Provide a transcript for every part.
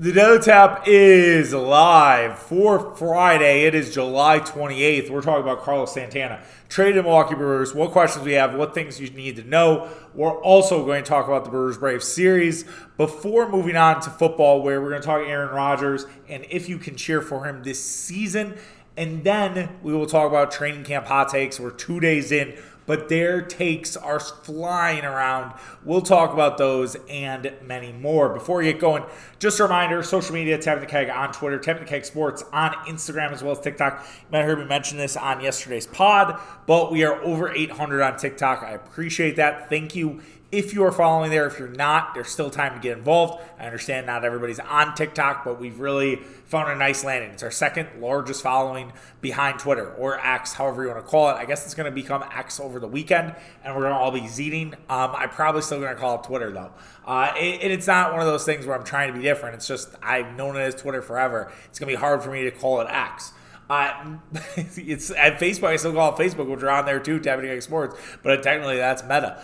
The Daily Tap is live for Friday. It is July 28th. We're talking about Carlos Santana. Trade in Milwaukee Brewers. What questions we have, what things you need to know. We're also going to talk about the Brewers Braves series before moving on to football, where we're going to talk Aaron Rodgers and if you can cheer for him this season. And then we will talk about training camp hot takes. We're two days in but their takes are flying around. We'll talk about those and many more. Before we get going, just a reminder social media, Tapping the Keg on Twitter, Tapping the Keg Sports on Instagram as well as TikTok. You might have heard me mention this on yesterday's pod, but we are over 800 on TikTok. I appreciate that. Thank you if you are following there. If you're not, there's still time to get involved. I understand not everybody's on TikTok, but we've really found a nice landing. It's our second largest following behind Twitter or X, however you want to call it. I guess it's going to become X over the weekend, and we're going to all be zeeting. Um, I'm probably still going to call it Twitter though, uh, and it's not one of those things where I'm trying to be different. It's just I've known it as Twitter forever. It's going to be hard for me to call it X. Uh, it's at Facebook. I still call it Facebook, which are on there too, Tapping Sports. But technically, that's Meta.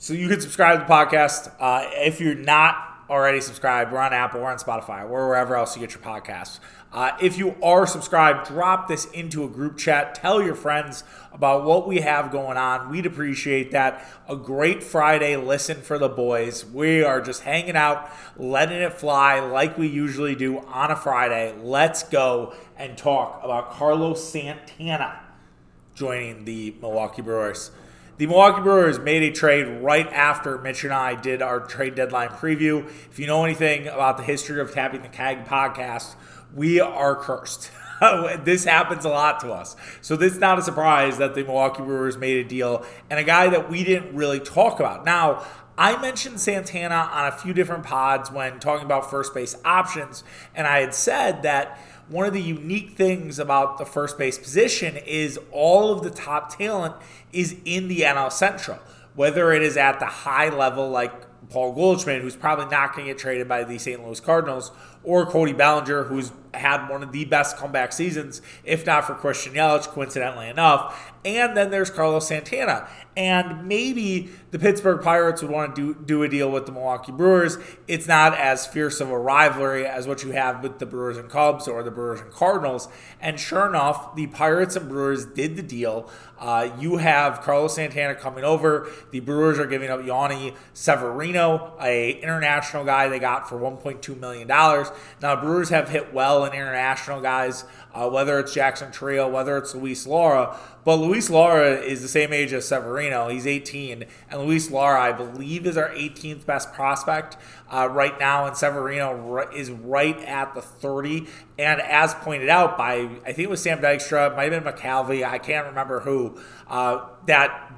So you can subscribe to the podcast. Uh, if you're not already subscribed, we're on Apple, we're on Spotify, or wherever else you get your podcasts. Uh, if you are subscribed, drop this into a group chat. Tell your friends about what we have going on. We'd appreciate that. A great Friday listen for the boys. We are just hanging out, letting it fly like we usually do on a Friday. Let's go and talk about Carlos Santana joining the Milwaukee Brewers. The Milwaukee Brewers made a trade right after Mitch and I did our trade deadline preview. If you know anything about the history of Tapping the Keg podcast, we are cursed. this happens a lot to us. So this is not a surprise that the Milwaukee Brewers made a deal and a guy that we didn't really talk about. Now, I mentioned Santana on a few different pods when talking about first base options, and I had said that one of the unique things about the first base position is all of the top talent is in the NL Central. Whether it is at the high level, like Paul Goldschmidt, who's probably not going to get traded by the St. Louis Cardinals, or Cody Bellinger, who's had one of the best comeback seasons, if not for Christian Yelich, coincidentally enough. And then there's Carlos Santana. And maybe the Pittsburgh Pirates would want to do, do a deal with the Milwaukee Brewers. It's not as fierce of a rivalry as what you have with the Brewers and Cubs or the Brewers and Cardinals. And sure enough, the Pirates and Brewers did the deal. Uh, you have Carlos Santana coming over. The Brewers are giving up Jhonny Severino, a international guy they got for $1.2 million. Now, Brewers have hit well in international guys, uh, whether it's Jackson Chourio, whether it's Luis Lara. But Luis Lara is the same age as Severino. He's 18. And Luis Lara, I believe, is our 18th best prospect uh, right now. And Severino is right at the 30. And as pointed out by, I think it was Sam Dykstra, might have been McCalvy, I can't remember who, uh, that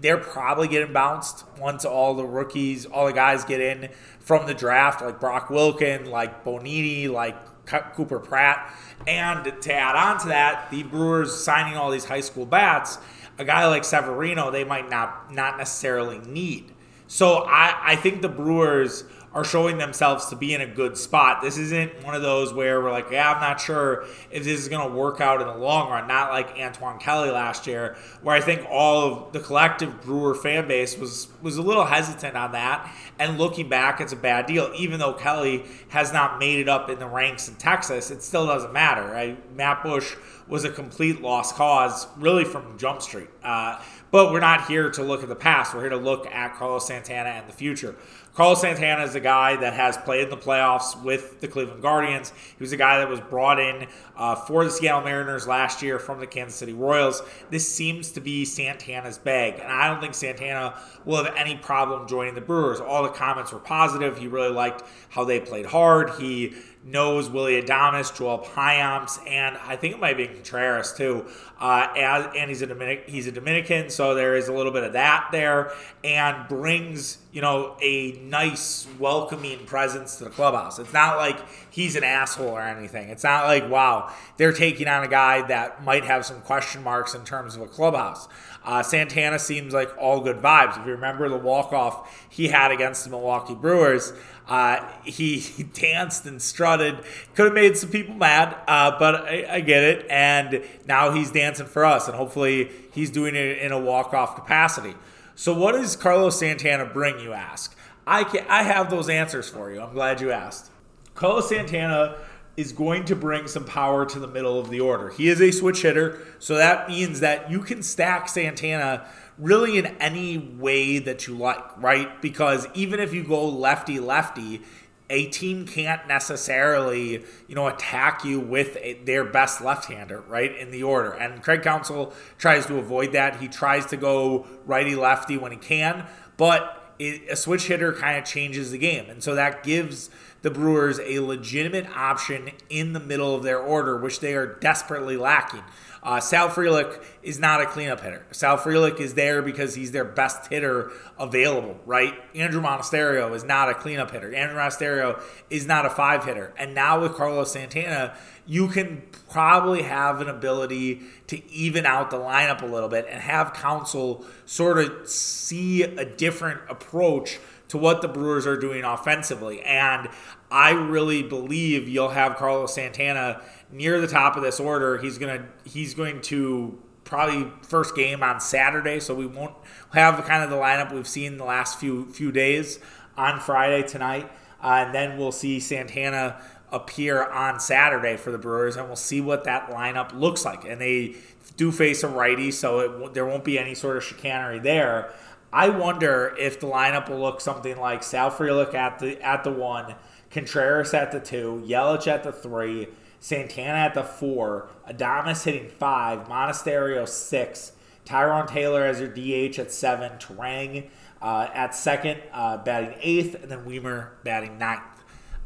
they're probably getting bounced once all the rookies, all the guys get in from the draft, like Brock Wilken, like Bonini, like Cooper Pratt. And to add on to that, the Brewers signing all these high school bats, a guy like Severino, they might not not necessarily need. So I, I think the Brewers are showing themselves to be in a good spot. This isn't one of those where we're like, yeah, I'm not sure if this is going to work out in the long run. Not like Antoine Kelly last year, where I think all of the collective Brewer fan base was was a little hesitant on that. And looking back, it's a bad deal. Even though Kelly has not made it up in the ranks in Texas, it still doesn't matter. Right? Matt Bush was a complete lost cause, really from Jump Street. Uh, but we're not here to look at the past. We're here to look at Carlos Santana and the future. Carlos Santana is a guy that has played in the playoffs with the Cleveland Guardians. He was a guy that was brought in uh, for the Seattle Mariners last year from the Kansas City Royals. This seems to be Santana's bag, and I don't think Santana will have any problem joining the Brewers. All the comments were positive. He really liked how they played hard. He knows Willy Adames, Joel Payamps, and I think it might be Contreras too. Uh, as, and he's a Dominic, he's a Dominican, so there is a little bit of that there, and brings you know a nice, welcoming presence to the clubhouse. It's not like he's an asshole or anything. It's not like wow they're taking on a guy that might have some question marks in terms of a clubhouse. Uh, Santana seems like all good vibes. If you remember the walk off he had against the Milwaukee Brewers. Uh, he, he, danced and strutted. Could have made some people mad, uh, but I, I, get it. And now he's dancing for us, and hopefully he's doing it in a walk-off capacity. So, what does Carlos Santana bring? You ask. I can, I have those answers for you. I'm glad you asked. Carlos Santana is going to bring some power to the middle of the order. He is a switch hitter, so that means that you can stack Santana really in any way that you like, right? Because even if you go lefty lefty, a team can't necessarily, you know, attack you with a, their best left-hander, right, in the order. And Craig Counsell tries to avoid that. He tries to go righty-lefty when he can, but it, a switch hitter kind of changes the game, and so that gives the Brewers a legitimate option in the middle of their order, which they are desperately lacking. Uh, Sal Frelick is not a cleanup hitter. Sal Frelick is there because he's their best hitter available, right? Andruw Monasterio is not a cleanup hitter. Andruw Monasterio is not a five hitter. And now with Carlos Santana, you can probably have an ability to even out the lineup a little bit and have Counsell sort of see a different approach to what the Brewers are doing offensively. And I really believe you'll have Carlos Santana near the top of this order. He's gonna he's going to probably first game on Saturday, so we won't have kind of the lineup we've seen the last few few days on Friday tonight, uh, and then we'll see Santana appear on Saturday for the Brewers, and we'll see what that lineup looks like. And they do face a righty, so it, there won't be any sort of chicanery there. I wonder if the lineup will look something like Sal Frelick at the at the one, Contreras at the two, Yelich at the three, Santana at the four, Adames hitting five, Monasterio six, Tyrone Taylor as your DH at seven, Turang uh, at second, uh, batting eighth, and then Wiemer batting ninth.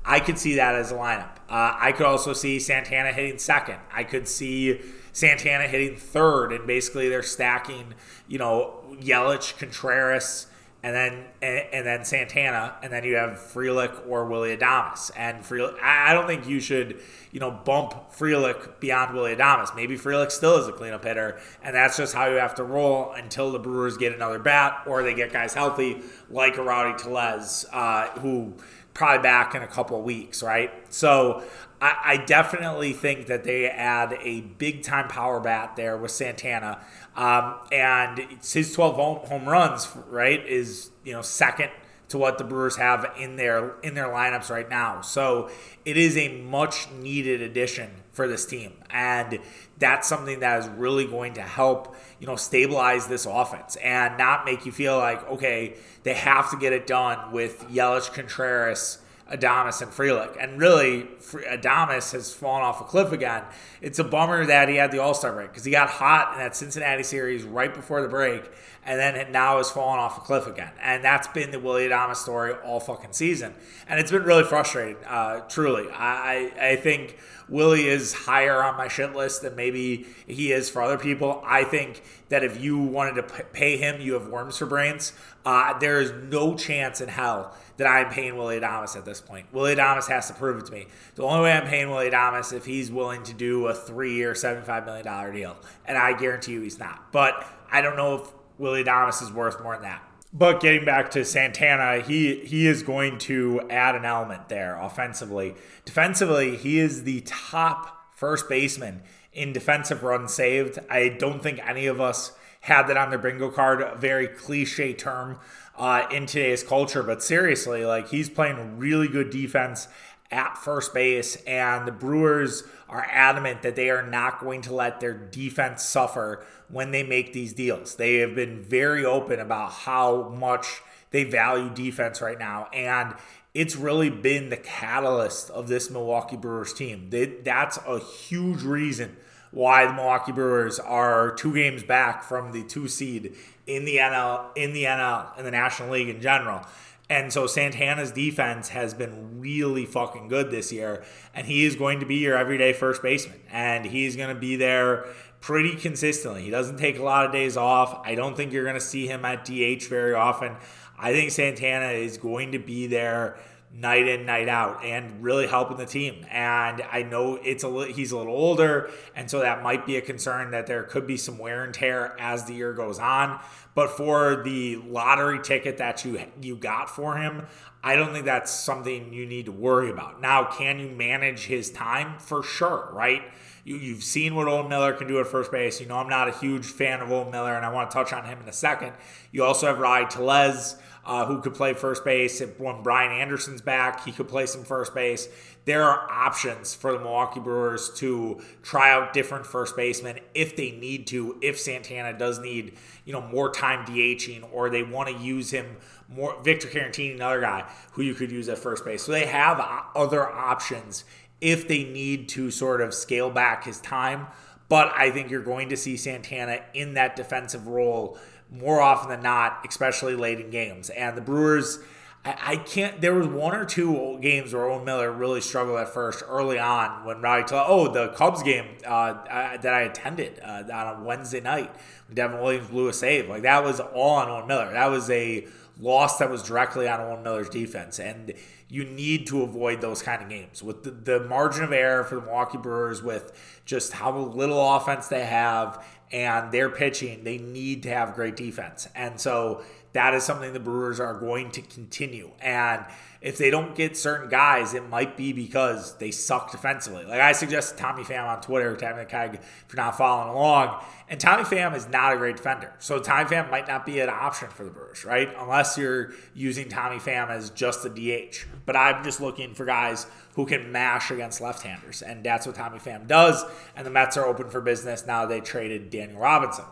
I could see that as a lineup. Uh, I could also see Santana hitting second. I could see Santana hitting third, and basically they're stacking, you know, Yelich, Contreras, and then and, and, then Santana, and then you have Frelick or Willy Adames. And Frelick, I don't think you should, you know, bump Frelick beyond Willy Adames. Maybe Frelick still is a cleanup hitter, and that's just how you have to roll until the Brewers get another bat or they get guys healthy, like a Rowdy Tellez, uh, who probably back in a couple weeks, right? So I definitely think that they add a big time power bat there with Santana. Um, and his 12 home, home runs, right, is, you know, second to what the Brewers have in their in their lineups right now. So it is a much needed addition for this team, and that's something that is really going to help you know stabilize this offense and not make you feel like okay they have to get it done with Yelich Contreras Adames and Frelick. And really, Adames has fallen off a cliff again. It's a bummer that he had the All Star break because he got hot in that Cincinnati series right before the break, and then now has fallen off a cliff again. And that's been the Willy Adames story all fucking season. And it's been really frustrating, uh, truly. I, I think Willie is higher on my shit list than maybe he is for other people. I think that if you wanted to pay him, you have worms for brains. Uh, there is no chance in hell that I'm paying Willy Adames at this point. Willy Adames has to prove it to me. The only way I'm paying Willy Adames if he's willing to do a three-year, $75 million deal. And I guarantee you he's not. But I don't know if Willy Adames is worth more than that. But getting back to Santana, he he is going to add an element there offensively. Defensively, he is the top first baseman in defensive runs saved. I don't think any of us had that on their bingo card. A very cliche term uh, in today's culture. But seriously, like he's playing really good defense at first base, and the Brewers are adamant that they are not going to let their defense suffer when they make these deals. They have been very open about how much they value defense right now, and it's really been the catalyst of this Milwaukee Brewers team. That's a huge reason why the Milwaukee Brewers are two games back from the two seed in the NL, in the NL, in the National League in general. And so Santana's defense has been really fucking good this year, and he is going to be your everyday first baseman, and he's going to be there pretty consistently. He doesn't take a lot of days off. I don't think you're going to see him at DH very often. I think Santana is going to be there night in night out and really helping the team. And i know it's a he's a little older and so that might be a concern that there could be some wear and tear as the year goes on. But for the lottery ticket that you you got for him i don't think that's something you need to worry about. Now can you manage his time? For sure right? You, you've seen what Owen Miller can do at first base. You know, I'm not a huge fan of Owen Miller, and I want to touch on him in a second. You also have Rowdy Tellez uh, who could play first base. When Brian Anderson's back, he could play some first base. There are options for the Milwaukee Brewers to try out different first basemen if they need to, if Santana does need, you know, more time DHing or they want to use him more. Victor Caratini, another guy who you could use at first base. So they have other options if they need to sort of scale back his time. But I think you're going to see Santana in that defensive role more often than not, especially late in games. And the Brewers, I, I can't. There was one or two games where Owen Miller really struggled at first early on when Rowdy. T- oh, the Cubs game uh, I, that I attended uh, on a Wednesday night Devin Williams blew a save. Like that was all on Owen Miller. That was a loss that was directly on Owen Miller's defense, and you need to avoid those kind of games with the, the margin of error for the Milwaukee Brewers with just how little offense they have and their pitching, they need to have great defense. And so that is something the Brewers are going to continue. And if they don't get certain guys, it might be because they suck defensively. Like I suggested Tommy Pham on Twitter, Tommy Keg, if you're not following along. And Tommy Pham is not a great defender. So Tommy Pham might not be an option for the Brewers, right? Unless you're using Tommy Pham as just a DH. But I'm just looking for guys who can mash against left-handers. And that's what Tommy Pham does. And the Mets are open for business now they traded Daniel Robinson.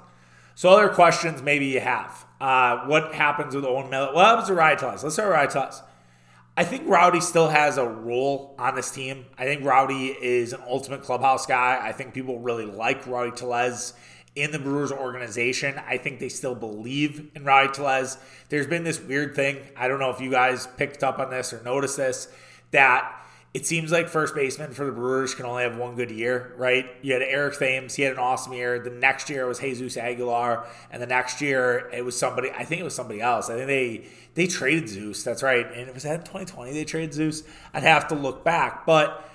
So other questions maybe you have. Uh, what happens with Owen Miller? What happens to Rowdy Tellez? Let's start with Rowdy Tellez. I think Rowdy still has a role on this team. I think Rowdy is an ultimate clubhouse guy. I think people really like Rowdy Tellez in the Brewers organization. I think they still believe in Rowdy Tellez. There's been this weird thing. I don't know if you guys picked up on this or noticed this that it seems like first baseman for the Brewers can only have one good year, right? You had Eric Thames, he had an awesome year. The next year it was Jesus Aguilar, and the next year it was somebody. I think it was somebody else. I think they they traded Zeus. That's right. And it was that 2020 they traded Zeus. I'd have to look back, but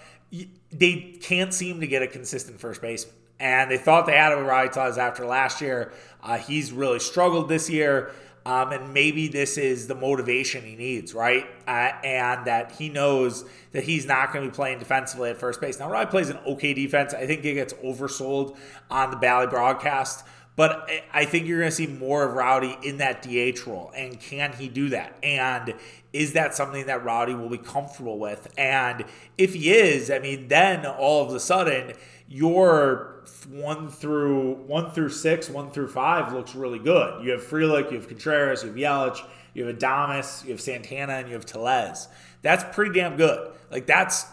they can't seem to get a consistent first baseman. And they thought they had a Rowdy Tellez after last year. Uh, he's really struggled this year. Um, and maybe this is the motivation he needs, right? Uh, and that he knows that he's not going to be playing defensively at first base. Now, Rowdy plays an okay defense. I think it gets oversold on the Bally broadcast, but I think you're going to see more of Rowdy in that DH role. And can he do that? And is that something that Rowdy will be comfortable with? And if he is, I mean, then all of a sudden, your one through one through six, one through five looks really good. You have Frelick, you have Contreras, you have Yelich, you have Adames, you have Santana, and you have Tellez. That's pretty damn good. Like that's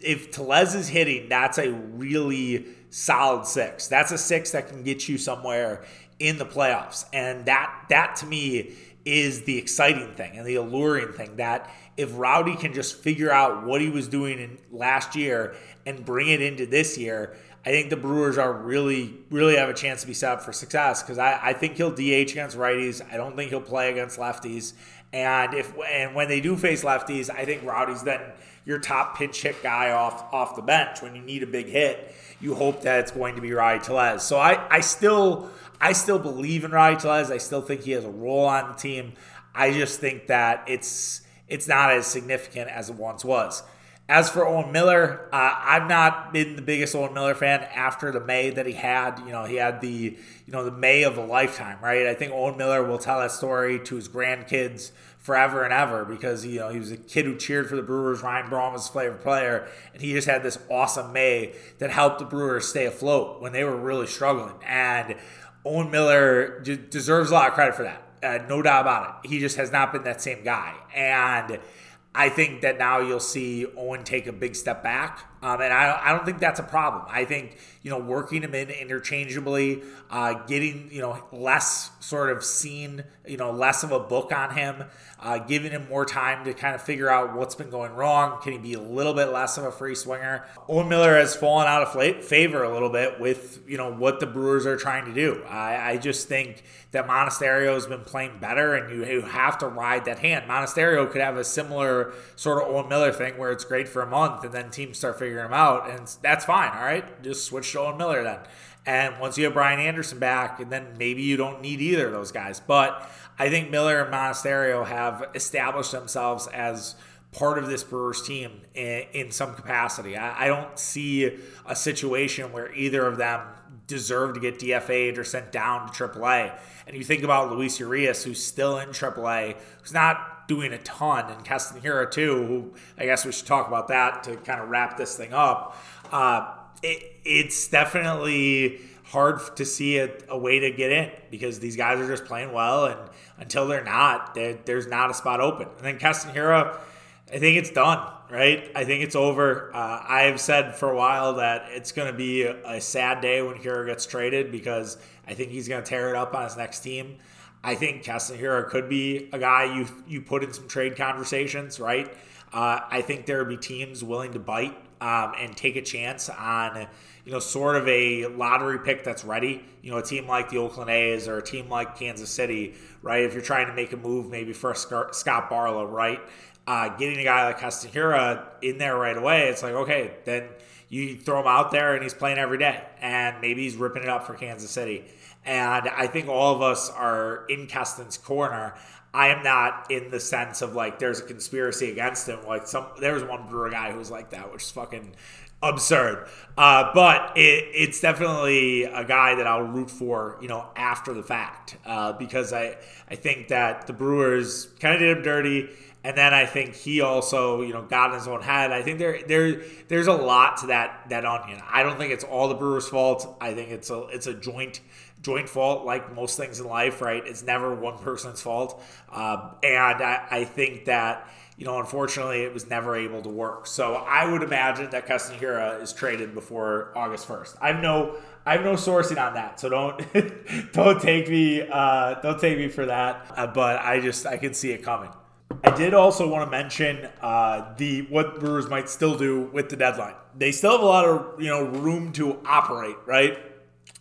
if Tellez is hitting, that's a really solid six. That's a six that can get you somewhere in the playoffs. And that that to me is the exciting thing and the alluring thing that if Rowdy can just figure out what he was doing in last year and bring it into this year, I think the Brewers are really, really have a chance to be set up for success because I, I think he'll DH against righties. I don't think he'll play against lefties. And if and when they do face lefties, I think Rowdy's then your top pinch hit guy off off the bench when you need a big hit. You hope that it's going to be Rowdy Tellez. So I, I still I still believe in Rowdy Tellez. I still think he has a role on the team. I just think that it's it's not as significant as it once was. As for Owen Miller, uh, I've not been the biggest Owen Miller fan after the May that he had. You know, he had the you know the May of a lifetime, right? I think Owen Miller will tell that story to his grandkids forever and ever because you know he was a kid who cheered for the Brewers. Ryan Braun was his favorite player, and he just had this awesome May that helped the Brewers stay afloat when they were really struggling. And Owen Miller deserves a lot of credit for that, uh, no doubt about it. He just has not been that same guy, and I think that now you'll see Owen take a big step back. Um, and I, I don't think that's a problem. I think, you know, working him in interchangeably, uh, getting, you know, less sort of seen, you know, less of a book on him, uh, giving him more time to kind of figure out what's been going wrong. Can he be a little bit less of a free swinger? Owen Miller has fallen out of favor a little bit with, you know, what the Brewers are trying to do. I, I just think that Monasterio has been playing better, and you, you have to ride that hand. Monasterio could have a similar sort of Owen Miller thing where it's great for a month, and then teams start figuring him out, and that's fine. All right, just switch to Owen Miller then. And once you have Brian Anderson back, and then maybe you don't need either of those guys. But I think Miller and Monasterio have established themselves as part of this Brewers team in, in some capacity. I, I, don't see a situation where either of them deserve to get DFA'd or sent down to AAA. And you think about Luis Urias, who's still in AAA, who's not doing a ton, and Hiura too, who I guess we should talk about that to kind of wrap this thing up. Uh, it, it's definitely hard to see a, a, way to get in because these guys are just playing well, and until they're not, they're, there's not a spot open. And then Hiura, I think it's done, right? I think it's over. Uh, I have said for a while that it's going to be a, a, sad day when Hiura gets traded because I think he's going to tear it up on his next team. I think Keston could be a guy you you put in some trade conversations, right? Uh, I think there would be teams willing to bite um, and take a chance on, you know, sort of a lottery pick that's ready. You know, a team like the Oakland A's or a team like Kansas City, right? If you're trying to make a move, maybe for Scott Barlow, right? Uh, getting a guy like Keston in there right away, it's like, okay, then you throw him out there and he's playing every day. And maybe he's ripping it up for Kansas City. And I think all of us are in Keston's corner. I am not in the sense of like there's a conspiracy against him. Like some there was one brewer guy who was like that, which is fucking absurd. Uh, but it, it's definitely a guy that I'll root for, you know, after the fact, uh, because I I think that the Brewers kind of did him dirty. And then I think he also, you know, got in his own head. I think there, there, there's a lot to that that onion. I don't think it's all the Brewers' fault. I think it's a, it's a joint joint fault, like most things in life, right? It's never one person's fault. Uh, and I, I, think that, you know, unfortunately, it was never able to work. So I would imagine that Hiura is traded before August 1st. I have no. I have no sourcing on that, so don't don't take me uh, don't take me for that. Uh, but I just I can see it coming. I did also want to mention uh, the what Brewers might still do with the deadline. They still have a lot of you know room to operate, right?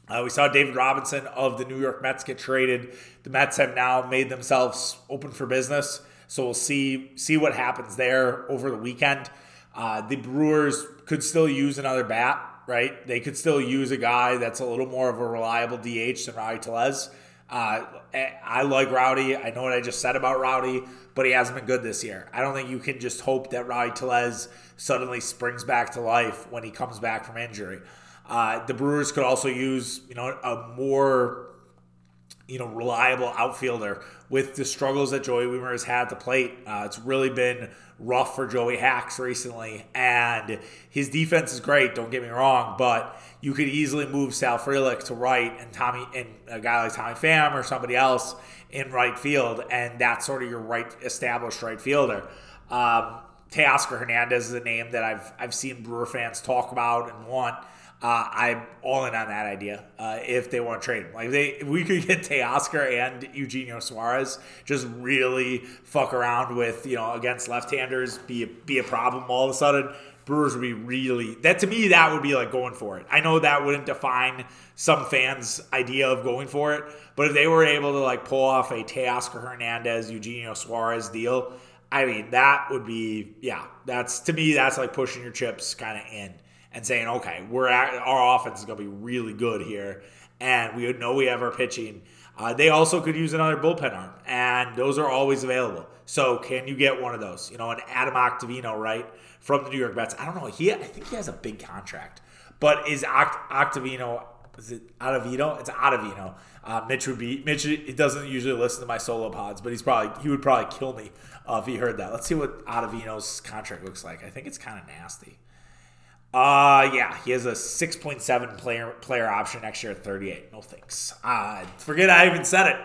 Uh, we saw David Robinson of the New York Mets get traded. The Mets have now made themselves open for business, so we'll see see what happens there over the weekend. Uh, the Brewers could still use another bat, right? They could still use a guy that's a little more of a reliable DH than Rowdy Tellez. Uh, I like Rowdy. I know what I just said about Rowdy, but he hasn't been good this year. I don't think you can just hope that Rowdy Tellez suddenly springs back to life when he comes back from injury. Uh, the Brewers could also use, you know, a more, you know, reliable outfielder with the struggles that Joey Wiemer has had at the plate. Uh, it's really been rough for Joey Hacks recently, and his defense is great. Don't get me wrong, but you could easily move Sal Frelick to right and Tommy and a guy like Tommy Pham or somebody else in right field, and that's sort of your right established right fielder. Um, Teoscar Hernandez is a name that I've I've seen Brewer fans talk about and want. Uh, I'm all in on that idea. Uh, if they want to trade him, like they, we could get Teoscar and Eugenio Suarez, just really fuck around with you know against left-handers, be a, be a problem all of a sudden. Brewers would be really that to me that would be like going for it. I know that wouldn't define some fans' idea of going for it, but if they were able to like pull off a Teoscar Hernandez, Eugenio Suarez deal, I mean that would be yeah. That's to me that's like pushing your chips kind of in and saying, okay, we're at, our offense is going to be really good here, and we know we have our pitching. Uh, they also could use another bullpen arm, and those are always available. So can you get one of those? You know, an Adam Octavino, right, from the New York Mets. I don't know. He, I think he has a big contract, but is Oct- Ottavino? Is it Ottavino? It's Ottavino. Uh, Mitch would be Mitch. He doesn't usually listen to my solo pods, but he's probably he would probably kill me uh, if he heard that. Let's see what Ottavino's contract looks like. I think it's kind of nasty. Uh yeah, he has a 6.7 player player option next year at 38. No thanks. Uh forget I even said it.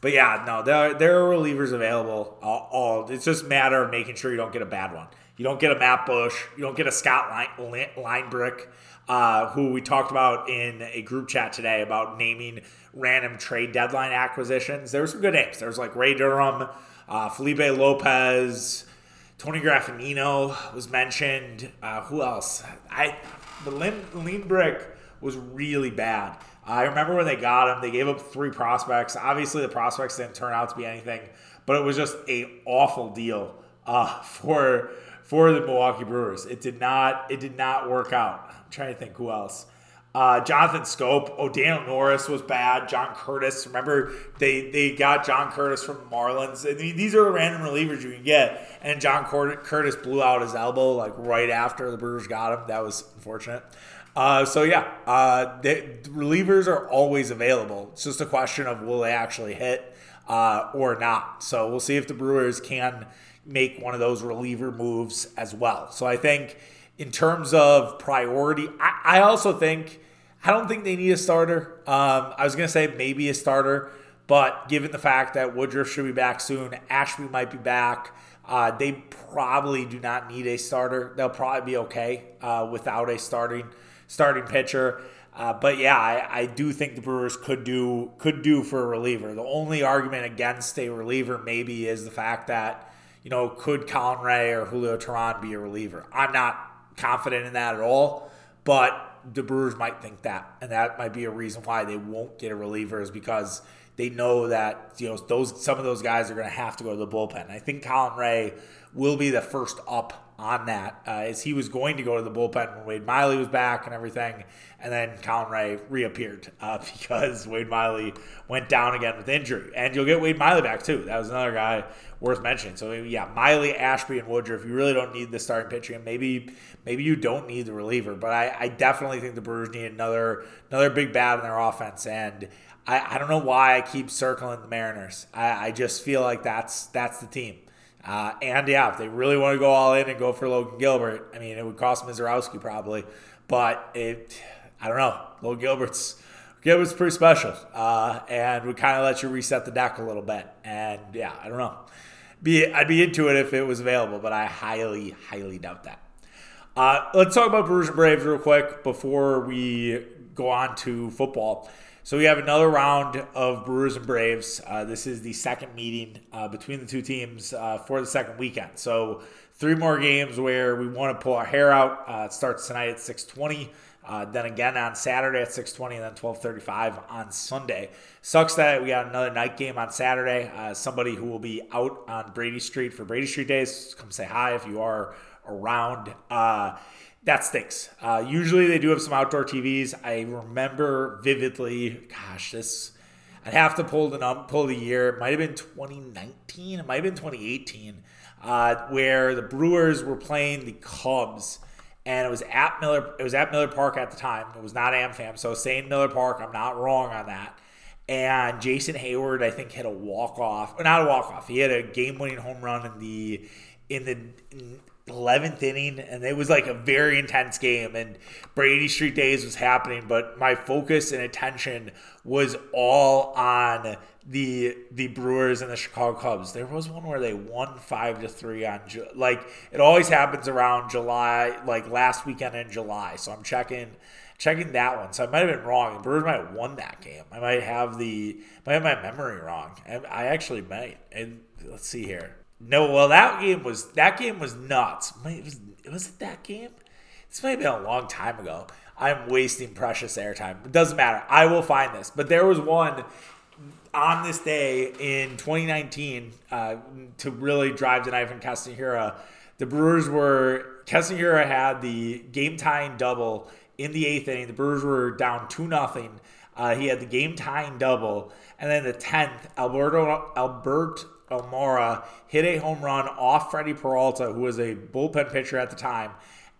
But yeah, no, there, there are relievers available. All, it's just matter of making sure you don't get a bad one. You don't get a Matt Bush. You don't get a Scott Line, Linebrink, uh, who we talked about in a group chat today about naming random trade deadline acquisitions. There were some good names. There was like Ray Durham, uh, Felipe Lopez, Tony Graffanino was mentioned. Uh, who else? I the lean, lean brick was really bad. I remember when they got him, they gave up three prospects. Obviously, the prospects didn't turn out to be anything, but it was just a awful deal uh, for for the Milwaukee Brewers. It did not it did not work out. I'm trying to think who else. Uh, Jonathan Schoop, oh Daniel Norris was bad. John Curtiss, remember they they got John Curtiss from Marlins. I mean, these are random relievers you can get, and John Curtiss blew out his elbow like right after the Brewers got him. That was unfortunate. Uh, so yeah, uh, relievers are always available. It's just a question of will they actually hit uh, or not. So we'll see if the Brewers can make one of those reliever moves as well. So I think in terms of priority, I, I also think I don't think they need a starter. Um, I was gonna say maybe a starter, but given the fact that Woodruff should be back soon, Ashby might be back. Uh, they probably do not need a starter. They'll probably be okay uh, without a starting starting pitcher. Uh, but yeah, I, I, do think the Brewers could do could do for a reliever. The only argument against a reliever maybe is the fact that you know could Colin Rea or Julio Teheran be a reliever? I'm not confident in that at all, but the Brewers might think that, and that might be a reason why they won't get a reliever is because they know that you know those some of those guys are going to have to go to the bullpen. I think Colin Rea will be the first up on that, uh, as he was going to go to the bullpen when Wade Miley was back and everything, and then Colin Rea reappeared uh, because Wade Miley went down again with injury, and you'll get Wade Miley back too. That was another guy worth mentioning. So yeah, Miley, Ashby, and Woodruff. You really don't need the starting pitching, and maybe maybe you don't need the reliever, but I, I definitely think the Brewers need another another big bat in their offense, and. I, I don't know why I keep circling the Mariners. I, I just feel like that's that's the team. Uh, and yeah, if they really want to go all in and go for Logan Gilbert, I mean, it would cost Misiorowski probably, but it, I don't know. Logan Gilbert's Gilbert's pretty special, uh, and would kind of let you reset the deck a little bit. And yeah, I don't know. Be I'd be into it if it was available, but I highly, highly doubt that. Uh, let's talk about and Braves real quick before we go on to football. So we have another round of Brewers and Braves. Uh, this is the second meeting uh, between the two teams uh, for the second weekend. So three more games where we want to pull our hair out. Uh, it starts tonight at 6:20. Uh, then again on Saturday at 6:20, and then 12:35 on Sunday. Sucks that we got another night game on Saturday. Uh, somebody who will be out on Brady Street for Brady Street Days. Come say hi if you are around that stinks. Uh, usually they do have some outdoor TVs. I remember vividly, gosh, this I'd have to pull the num- pull the year. It might have been 2019. It might have been 2018, uh, where the Brewers were playing the Cubs, and it was at Miller. It was at Miller Park at the time. It was not AmFam, so saying Miller Park, I'm not wrong on that. And Jason Heyward, I think, hit a walk off, not a walk off. He had a game winning home run in the in the 11th inning and it was like a very intense game and Brady Street Days was happening but my focus and attention was all on the the Brewers and the Chicago Cubs. There was one where they won 5 to 3 on like it always happens around July like last weekend in July. So I'm checking checking that one. So I might have been wrong. Brewers might have won that game. I might have the might have my memory wrong. I actually might. And let's see here. No, well, that game was that game was nuts. It was was it that game? This might have been a long time ago. I'm wasting precious airtime. It doesn't matter. I will find this. But there was one on this day in 2019 uh, to really drive the knife in Castanheira. The Brewers were Castanheira had the game tying double in the eighth inning. The Brewers were down two nothing. Uh, he had the game tying double, and then the tenth, Alberto Albert Almora hit a home run off Freddie Peralta, who was a bullpen pitcher at the time.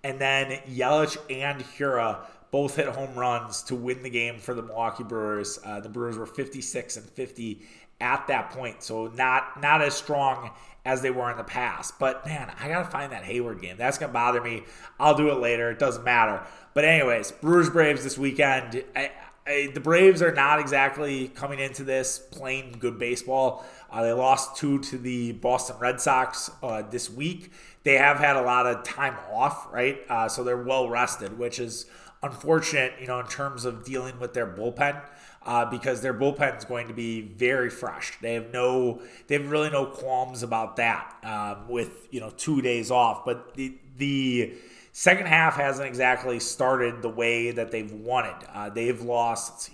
And then Yelich and Hiura both hit home runs to win the game for the Milwaukee Brewers. Uh, the Brewers were 56 and 50 at that point, so not not as strong as they were in the past. But man, I gotta find that Heyward game. That's gonna bother me. I'll do it later. It doesn't matter. But anyways, Brewers Braves this weekend. I, I, the Braves are not exactly coming into this playing good baseball. Uh, they lost two to the Boston Red Sox uh, this week. They have had a lot of time off, right? Uh, so they're well rested, which is unfortunate, you know, in terms of dealing with their bullpen. Uh, because their bullpen is going to be very fresh. They have no, they have really no qualms about that um, with you know two days off. But the the second half hasn't exactly started the way that they've wanted. Uh, they've lost. Let's see,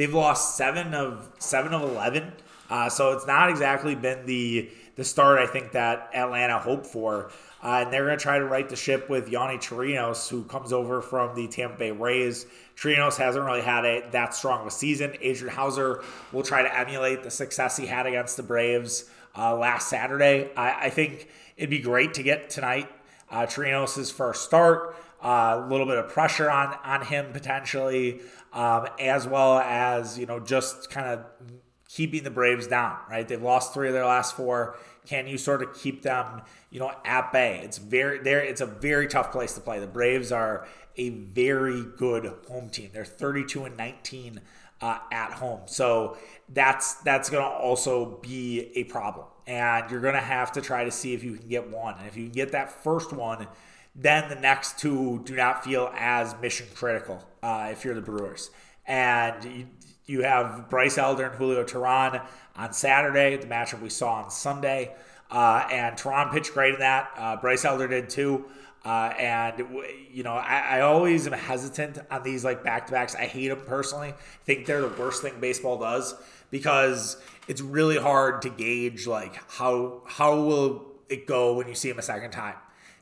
They've lost seven of seven of eleven, uh, so it's not exactly been the the start I think that Atlanta hoped for. Uh, and they're going to try to right the ship with Yonny Chirinos, who comes over from the Tampa Bay Rays. Chirinos hasn't really had a that strong of a season. Adrian Houser will try to emulate the success he had against the Braves uh, last Saturday. I, I, think it'd be great to get tonight uh, first start. A little bit of pressure on on him potentially, um, as well as you know just kind of keeping the Braves down. Right, they've lost three of their last four. Can you sort of keep them, you know, at bay? It's very there. It's a very tough place to play. The Braves are a very good home team. They're 32 and 19 uh, at home, so that's that's going to also be a problem. And you're going to have to try to see if you can get one. And if you can get that first one then the next two do not feel as mission critical uh, if you're the Brewers. And you, you have Bryce Elder and Julio Teheran on Saturday, the matchup we saw on Sunday. Uh, and Teheran pitched great in that. Uh, Bryce Elder did too. Uh, and you know, I, I, always am hesitant on these like back to backs. I hate them personally. I think they're the worst thing baseball does because it's really hard to gauge like how how will it go when you see them a second time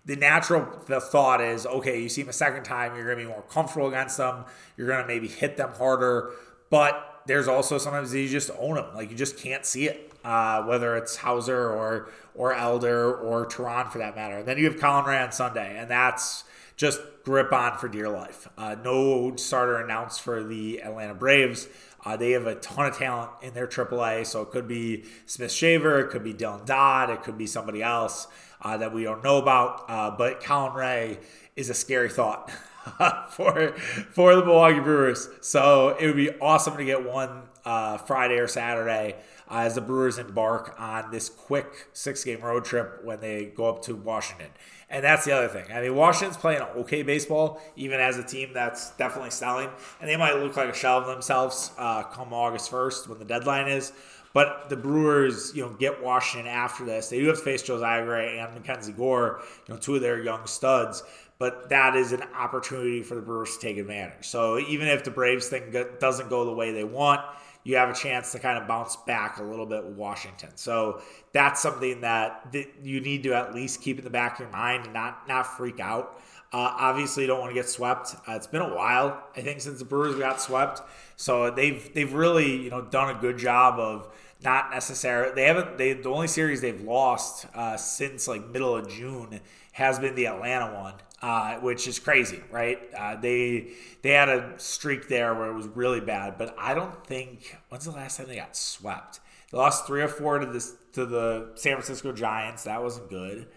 the natural the thought is okay you see them a second time you're going to be more comfortable against them. You're going to maybe hit them harder. But there's also sometimes you just own them like you just can't see it uh, whether it's Houser or or Elder or Teheran for that matter. And then you have Colin Rea on Sunday and that's just grip on for dear life. Uh, no starter announced for the Atlanta Braves. Uh, they have a ton of talent in their AAA, so it could be Smith-Shawver, it could be Dylan Dodd, it could be somebody else uh, that we don't know about. Uh, but Colin Rea is a scary thought for for the Milwaukee Brewers. So it would be awesome to get one uh, Friday or Saturday uh, as the Brewers embark on this quick six game road trip when they go up to Washington. And that's the other thing. I mean, Washington's playing okay baseball, even as a team that's definitely selling. And they might look like a shell of themselves uh, come August 1st when the deadline is. But the Brewers, you know, get Washington after this. They do have to face Josiah Gray and Mackenzie Gore, you know, two of their young studs. But that is an opportunity for the Brewers to take advantage. So even if the Braves thing doesn't go the way they want, you have a chance to kind of bounce back a little bit with Washington. So that's something that, you need to at least keep in the back of your mind and not not freak out. Uh, obviously, don't want to get swept. Uh, it's been a while, I think, since the Brewers got swept. So they've they've really you know done a good job of not necessarily they haven't they the only series they've lost uh, since like middle of June has been the Atlanta one uh, which is crazy, right? Uh, they they had a streak there where it was really bad, but I don't think when's the last time they got swept? They lost three or four to this to the San Francisco Giants. That wasn't good.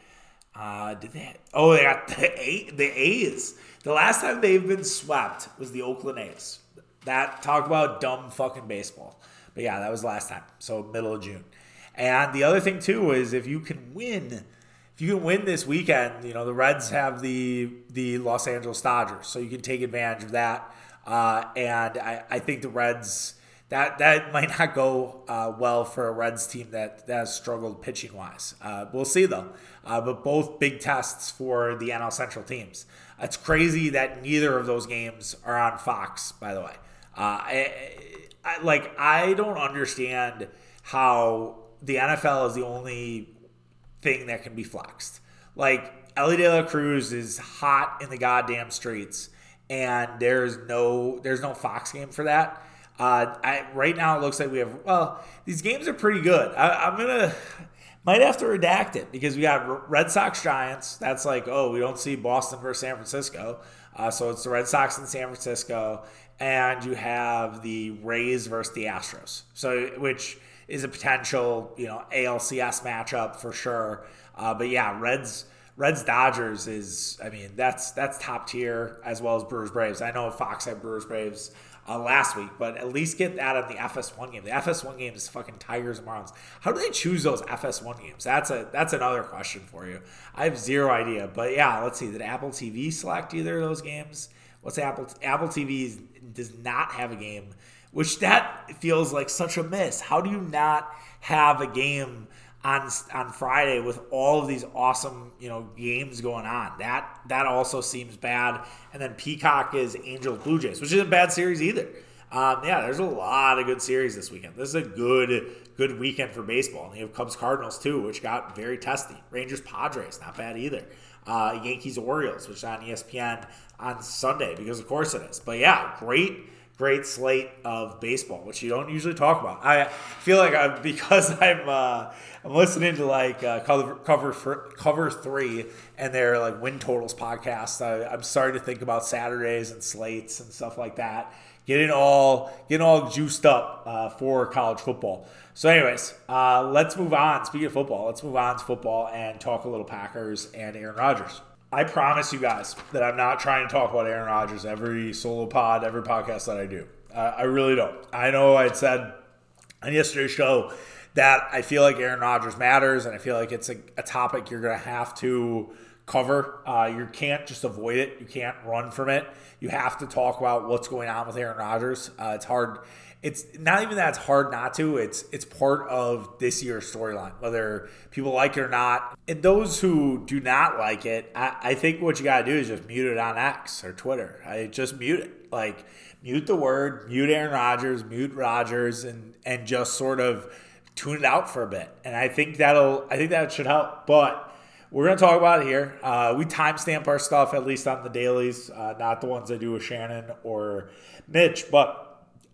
Uh, did they? oh, they got the eight the A's. The last time they've been swept was the Oakland A's. That talk about dumb fucking baseball. But yeah, that was last time. So middle of June. And the other thing too is if you can win if you can win this weekend, you know the Reds have the the Los Angeles Dodgers, so you can take advantage of that. Uh, and I, I think the Reds that that might not go uh, well for a Reds team that, that has struggled pitching wise. Uh, we'll see though. Uh, but both big tests for the NL Central teams. It's crazy that neither of those games are on Fox. By the way, uh, I, I, like I don't understand how the NFL is the only thing that can be flexed. Like Elly De La Cruz is hot in the goddamn streets, and there's no there's no Fox game for that. Uh, I, right now, it looks like we have. Well, these games are pretty good. I, I'm gonna might have to redact it because we got Red Sox Giants. That's like, oh, we don't see Boston versus San Francisco. Uh, so it's the Red Sox in San Francisco, and you have the Rays versus the Astros. So which is a potential, you know, ALCS matchup for sure. Uh, but yeah, Reds Reds Dodgers is, I mean, that's that's top tier as well as Brewers Braves. I know Fox had Brewers Braves uh, last week, but at least get that on the FS1 game. The FS1 game is fucking Tigers and Marlins. How do they choose those FS1 games? That's a that's another question for you. I have zero idea. But yeah, let's see. Did Apple TV select either of those games? What's Apple Apple TV does not have a game which that feels like such a miss. How do you not have a game on on Friday with all of these awesome you know games going on? That that also seems bad. And then Peacock is Angels Blue Jays, which isn't a bad series either. Um, yeah, there's a lot of good series this weekend. This is a good good weekend for baseball. And you have Cubs Cardinals too, which got very testy. Rangers Padres, not bad either. Uh, Yankees Orioles, which is on ESPN on Sunday because of course it is. But yeah, great great slate of baseball, which you don't usually talk about. I feel like I'm, because I'm uh, I'm listening to like uh, cover cover cover three and their like win totals podcast. I, I'm starting to think about Saturdays and slates and stuff like that. Getting all getting all juiced up uh, for college football. So, anyways, uh, let's move on. Speaking of football, let's move on to football and talk a little Packers and Aaron Rodgers. I promise you guys that I'm not trying to talk about Aaron Rodgers every solo pod, every podcast that I do. Uh, I really don't. I know I said on yesterday's show that I feel like Aaron Rodgers matters, and I feel like it's a, a topic you're going to have to cover. Uh, you can't just avoid it. You can't run from it. You have to talk about what's going on with Aaron Rodgers. Uh, it's hard it's not even that it's hard not to. It's it's part of this year's storyline, whether people like it or not. And those who do not like it, I, I think what you gotta do is just mute it on X or Twitter. I just mute it. Like mute the word, mute Aaron Rodgers, mute Rodgers, and and just sort of tune it out for a bit. And I think that'll I think that should help. But we're going to talk about it here. Uh, we timestamp our stuff, at least on the dailies, uh, not the ones I do with Shannon or Mitch. But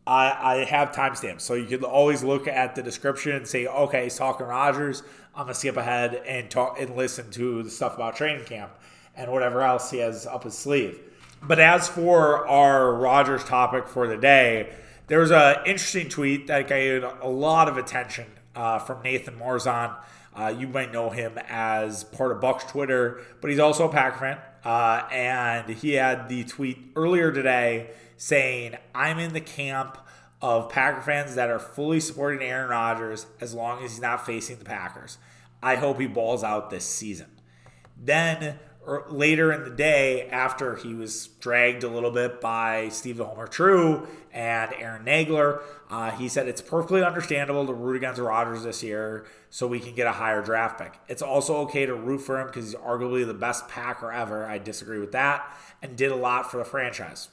I, I have timestamps. So you can always look at the description and say, okay, he's talking Rodgers. I'm gonna skip ahead and talk and listen to the stuff about training camp and whatever else he has up his sleeve. But as for our Rodgers topic for the day, there was an interesting tweet that got a lot of attention uh, from Nathan Marzan. Uh, you might know him as part of Bucks Twitter, but he's also a Packer fan. Uh, and he had the tweet earlier today saying, I'm in the camp of Packer fans that are fully supporting Aaron Rodgers as long as he's not facing the Packers. I hope he balls out this season. Then er, later in the day, after he was dragged a little bit by Steve Homer True and Aaron Nagler, uh, he said it's perfectly understandable to root against Rodgers this year so we can get a higher draft pick. It's also okay to root for him because he's arguably the best Packer ever. I disagree with that and did a lot for the franchise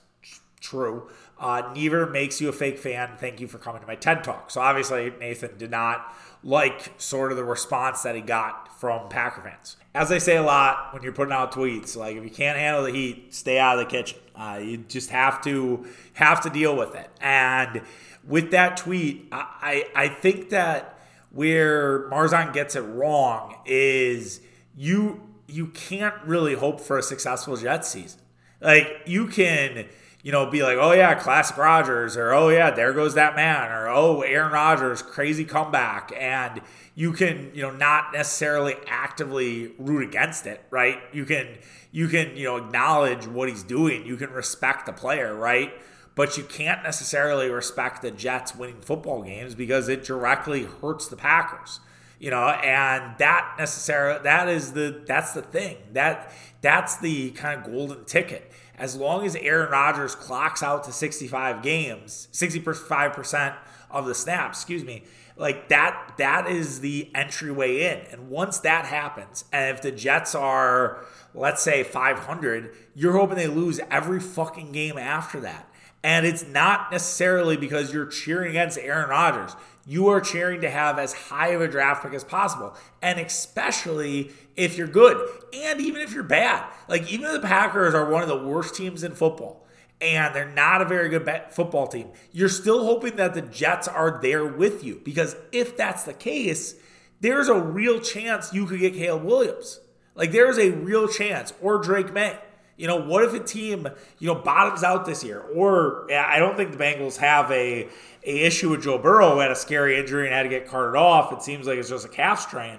true. Uh, neither makes you a fake fan. Thank you for coming to my TED Talk. So obviously, Nathan did not like sort of the response that he got from Packer fans. As I say a lot when you're putting out tweets, like if you can't handle the heat, stay out of the kitchen. Uh, you just have to have to deal with it. And with that tweet, I, I, I think that where Marzan gets it wrong is you you can't really hope for a successful Jets season. Like you can you know, be like, oh yeah, classic Rodgers, or oh yeah, there goes that man, or oh, Aaron Rodgers, crazy comeback. And you can, you know, not necessarily actively root against it, right? You can, you can, you know, acknowledge what he's doing. You can respect the player, right? But you can't necessarily respect the Jets winning football games because it directly hurts the Packers you know and that necessarily that is the that's the thing that that's the kind of golden ticket as long as Aaron Rodgers clocks out to 65 games, 65% of the snaps, excuse me, like that that is the entryway in. And once that happens, and if the Jets are let's say 500, you're hoping they lose every fucking game after that. And it's not necessarily because you're cheering against Aaron Rodgers you are cheering to have as high of a draft pick as possible. And especially if you're good and even if you're bad. Like, even if the Packers are one of the worst teams in football and they're not a very good football team, you're still hoping that the Jets are there with you. Because if that's the case, there's a real chance you could get Caleb Williams. Like, there's a real chance, or Drake Maye. You know, what if a team, you know, bottoms out this year? Or I don't think the Bengals have a a issue with Joe Burrow who had a scary injury and had to get carted off. It seems like it's just a calf strain.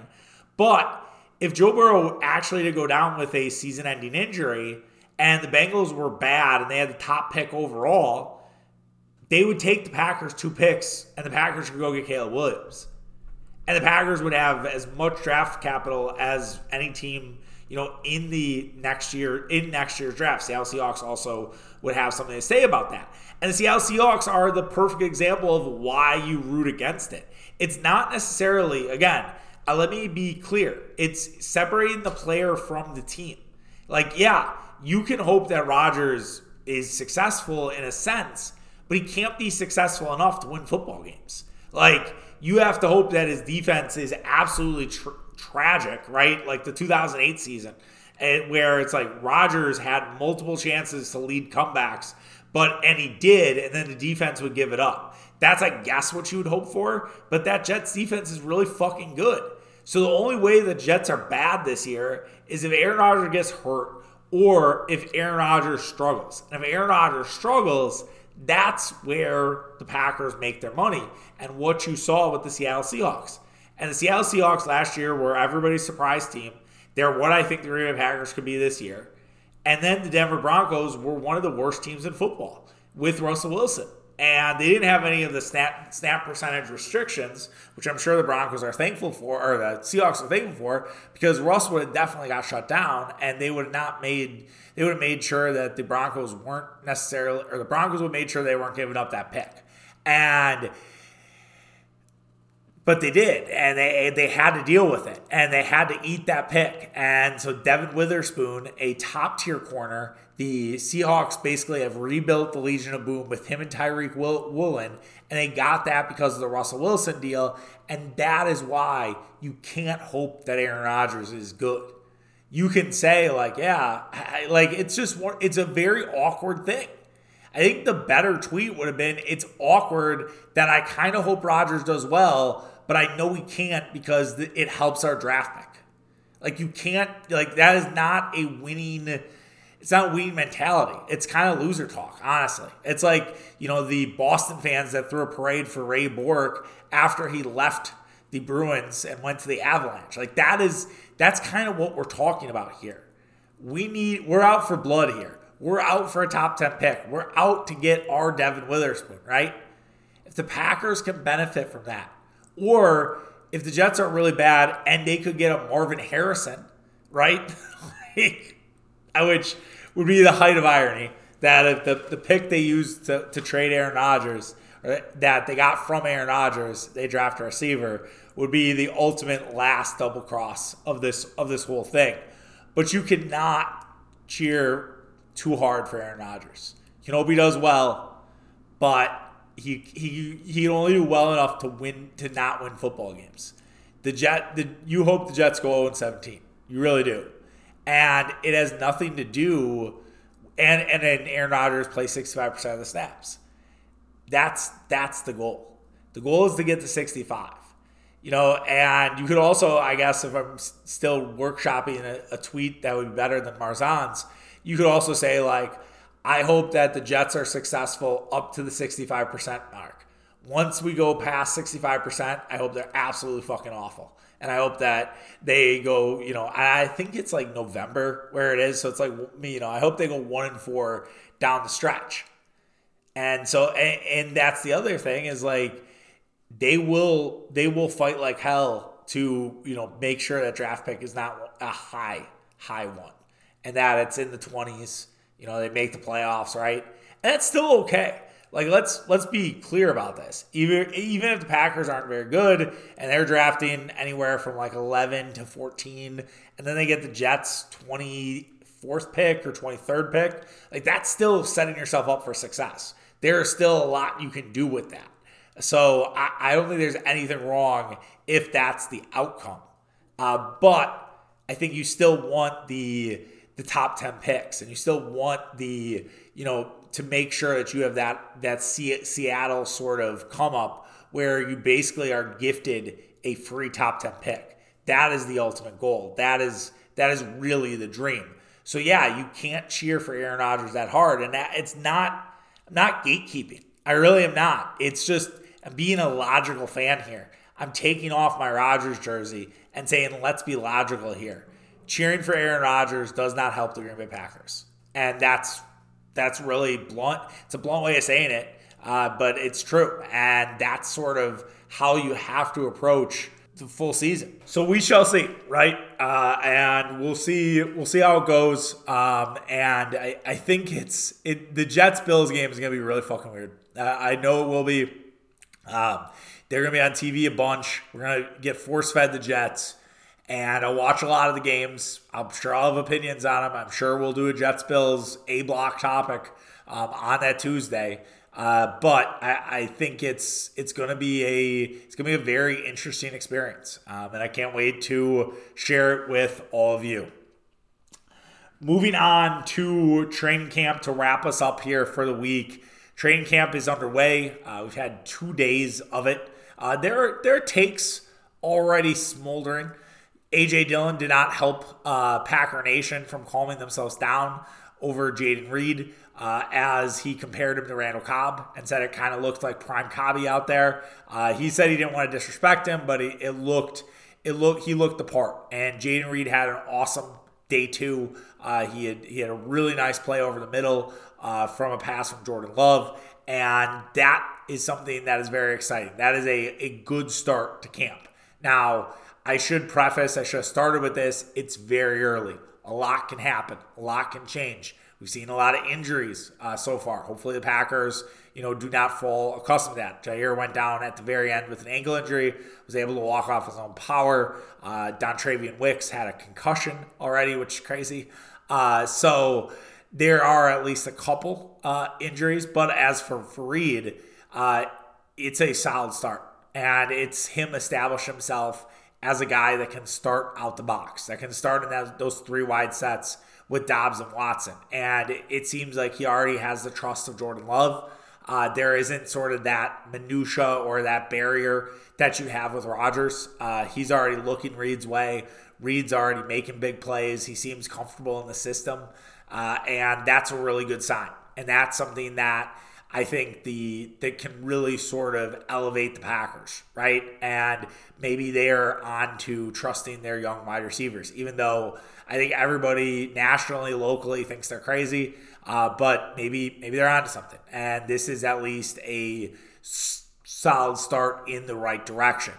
But if Joe Burrow actually did go down with a season ending injury and the Bengals were bad and they had the top pick overall, they would take the Packers two picks and the Packers could go get Caleb Williams. And the Packers would have as much draft capital as any team, you know, in the next year, in next year's draft. Seattle Seahawks also would have something to say about that. And the Seattle Seahawks are the perfect example of why you root against it. It's not necessarily, again, uh, let me be clear, it's separating the player from the team. Like, yeah, you can hope that Rodgers is successful in a sense, but he can't be successful enough to win football games. Like, you have to hope that his defense is absolutely tr- tragic, right? Like the 2008 season, where it's like Rodgers had multiple chances to lead comebacks, but and he did, and then the defense would give it up. That's, I guess, what you would hope for. But that Jets defense is really fucking good. So the only way the Jets are bad this year is if Aaron Rodgers gets hurt or if Aaron Rodgers struggles. And if Aaron Rodgers struggles, that's where the Packers make their money and what you saw with the Seattle Seahawks. And the Seattle Seahawks last year were everybody's surprise team. They're what I think the Green Bay Packers could be this year. And then the Denver Broncos were one of the worst teams in football with Russell Wilson and they didn't have any of the snap snap percentage restrictions, which I'm sure the Broncos are thankful for, or the Seahawks are thankful for, because Russell would have definitely got shut down, and they would have not made they would have made sure that the Broncos weren't necessarily, or the Broncos would have made sure they weren't giving up that pick, and but they did, and they they had to deal with it, and they had to eat that pick, and so Devon Witherspoon, a top tier corner the Seahawks basically have rebuilt the Legion of Boom with him and Tariq Woolen, and they got that because of the Russell Wilson deal. And that is why you can't hope that Aaron Rodgers is good. You can say, like, yeah, like it's just one, it's a very awkward thing. I think the better tweet would have been it's awkward that I kind of hope Rodgers does well, but I know we can't because it helps our draft pick. Like, you can't, like, that is not a winning it's not a winning mentality. It's kind of loser talk, honestly. It's like, you know, the Boston fans that threw a parade for Ray Bourque after he left the Bruins and went to the Avalanche. Like that is that's kind of what we're talking about here. We need we're out for blood here. We're out for a top 10 pick. We're out to get our Devon Witherspoon, right? If the Packers can benefit from that, or if the Jets aren't really bad and they could get a Marvin Harrison, right? like, uh, which would be the height of irony that if the, the pick they used to, to trade Aaron Rodgers, or that they got from Aaron Rodgers, they draft a receiver, would be the ultimate last double cross of this of this whole thing. But you cannot cheer too hard for Aaron Rodgers. You know he does well, but he he he only do well enough to win to not win football games. The Jet the, you hope the Jets go 0 17. You really do and it has nothing to do. And and then Aaron Rodgers plays sixty five percent of the snaps. That's that's the goal. The goal is to get to sixty five. You know, and you could also, I guess, if I'm still workshopping a, a tweet that would be better than Marzan's, you could also say like, I hope that the Jets are successful up to the 65% mark. Once we go past 65%, I hope they're absolutely fucking awful and I hope that they go. You know, I think it's like November where it is, so it's like me, you know, I hope they go one and four down the stretch. And so, and, and that's the other thing is like they will they will fight like hell to you know make sure that draft pick is not a high high one, and that it's in the twenties. You know, they make the playoffs, right? And that's still okay. Like let's let's be clear about this. Even even if the Packers aren't very good and they're drafting anywhere from like 11 to 14 and then they get the Jets 24th pick or 23rd pick, like that's still setting yourself up for success. There is still a lot you can do with that. So I, I don't think there's anything wrong if that's the outcome. Uh, but I think you still want the the top 10 picks and you still want the, you know, to make sure that you have that that Seattle sort of come up where you basically are gifted a free top 10 pick. That is the ultimate goal. That is that is really the dream. So yeah, you can't cheer for Aaron Rodgers that hard and that it's not I'm not gatekeeping. I really am not. It's just I'm being a logical fan here. I'm taking off my Rodgers jersey and saying let's be logical here. Cheering for Aaron Rodgers does not help the Green Bay Packers. And that's that's really blunt. It's a blunt way of saying it, uh, but it's true. And that's sort of how you have to approach the full season. So we shall see, right? Uh, and we'll see. We'll see how it goes. Um, and I, I think it's it. The Jets Bills game is gonna be really fucking weird. Uh, I know it will be. Um, they're gonna be on TV a bunch. We're gonna get force fed the Jets and I watch a lot of the games. I'm sure I'll have opinions on them. I'm sure we'll do a Jets Bills A block topic um, on that Tuesday. Uh, but I, I, think it's it's going to be a it's going to be a very interesting experience, um, and I can't wait to share it with all of you. Moving on to training camp to wrap us up here for the week. Training camp is underway. Uh, we've had two days of it. Uh, there, there are takes already smoldering. AJ Dillon did not help uh, Packer Nation from calming themselves down over Jayden Reed uh, as he compared him to Randall Cobb and said it kind of looked like prime Cobby out there. Uh, he said he didn't want to disrespect him, but it, it looked it looked he looked the part. And Jayden Reed had an awesome day two. Uh, he had he had a really nice play over the middle uh, from a pass from Jordan Love, and that is something that is very exciting. That is a, a good start to camp. Now, I should preface, I should have started with this. It's very early. A lot can happen. A lot can change. We've seen a lot of injuries uh, so far. Hopefully, the Packers, you know, do not fall accustomed to that. Jaire went down at the very end with an ankle injury, was able to walk off his own power. Uh, Dontayvion Wicks had a concussion already, which is crazy. Uh, so there are at least a couple uh, injuries. But as for Fareed, uh, it's a solid start, and it's him establish himself as a guy that can start out the box, that can start in that, those three wide sets with Dobbs and Watson. And it seems like he already has the trust of Jordan Love. Uh, there isn't sort of that minutia or that barrier that you have with Rodgers. Uh, he's already looking Reed's way. Reed's already making big plays. He seems comfortable in the system, uh, and that's a really good sign. And that's something that I think the that can really sort of elevate the Packers, right? And maybe they're on to trusting their young wide receivers, even though I think everybody nationally, locally thinks they're crazy. Uh, but maybe maybe they're onto something, and this is at least a s- solid start in the right direction.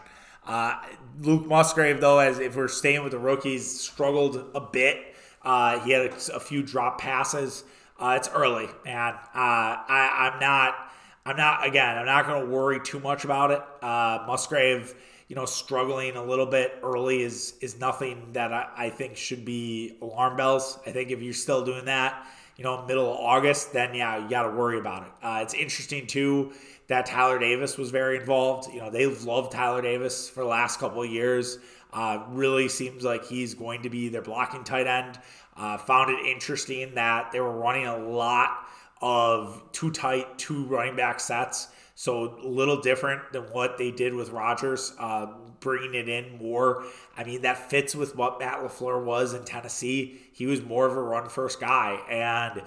Uh, Luke Musgrave, though, as if we're staying with the rookies, struggled a bit. Uh, he had a, a, few drop passes. Uh, it's early, man. uh, I, I'm not. I'm not. Again, I'm not going to worry too much about it. Uh, Musgrave you know, struggling a little bit early is is nothing that I, I think should be alarm bells. I think if you're still doing that, you know, middle of August, then yeah, you got to worry about it. Uh, it's interesting too that Tyler Davis was very involved. You know, they've loved Tyler Davis for the last couple of years. Uh, really seems like he's going to be their blocking tight end. Uh, found it interesting that they were running a lot of two tight, two running back sets. So a little different than what they did with Rodgers, uh, bringing it in more. I mean, that fits with what Matt LaFleur was in Tennessee. He was more of a run first guy. And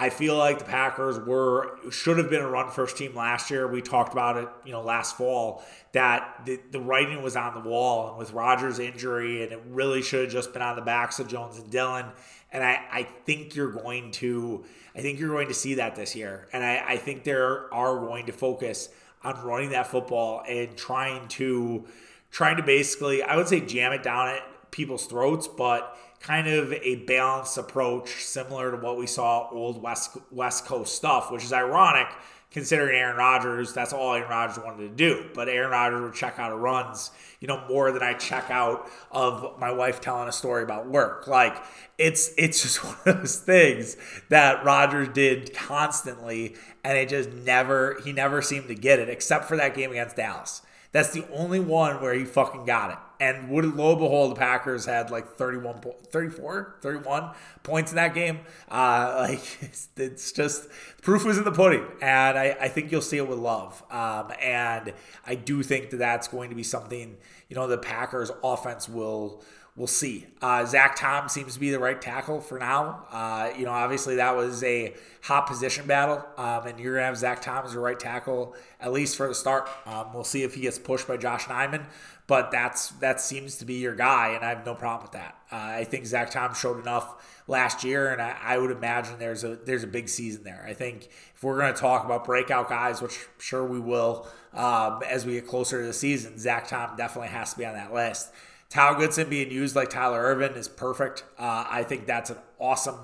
I feel like the Packers were should have been a run first team last year. We talked about it, you know, last fall that the, the writing was on the wall and with Rodgers' injury, and it really should have just been on the backs of Jones and Dillon. And I, I think you're going to I think you're going to see that this year. And I, I think they are going to focus on running that football and trying to trying to basically I would say jam it down at people's throats, but kind of a balanced approach similar to what we saw old West West Coast stuff, which is ironic considering Aaron Rodgers, that's all Aaron Rodgers wanted to do. But Aaron Rodgers would check out of runs, you know, more than I check out of my wife telling a story about work. Like it's it's just one of those things that Rodgers did constantly, and it just never he never seemed to get it, except for that game against Dallas. That's the only one where he fucking got it. And would lo and behold, the Packers had like 31, 34, 31 points in that game. Uh, like it's, it's, just proof was in the pudding, and I, I think you'll see it with love. Um, and I do think that that's going to be something you know the Packers offense will we'll see. Uh, Zach Tom seems to be the right tackle for now. Uh, you know, obviously that was a hot position battle, um, and you're gonna have Zach Tom as your right tackle at least for the start. Um, we'll see if he gets pushed by Josh Nijman, but that's that seems to be your guy, and I have no problem with that. Uh, I think Zach Tom showed enough last year, and I, I, would imagine there's a there's a big season there. I think if we're going to talk about breakout guys, which sure we will um, as we get closer to the season, Zach Tom definitely has to be on that list. Tyler Goodson being used like Tyler Ervin is perfect. Uh, I think that's an awesome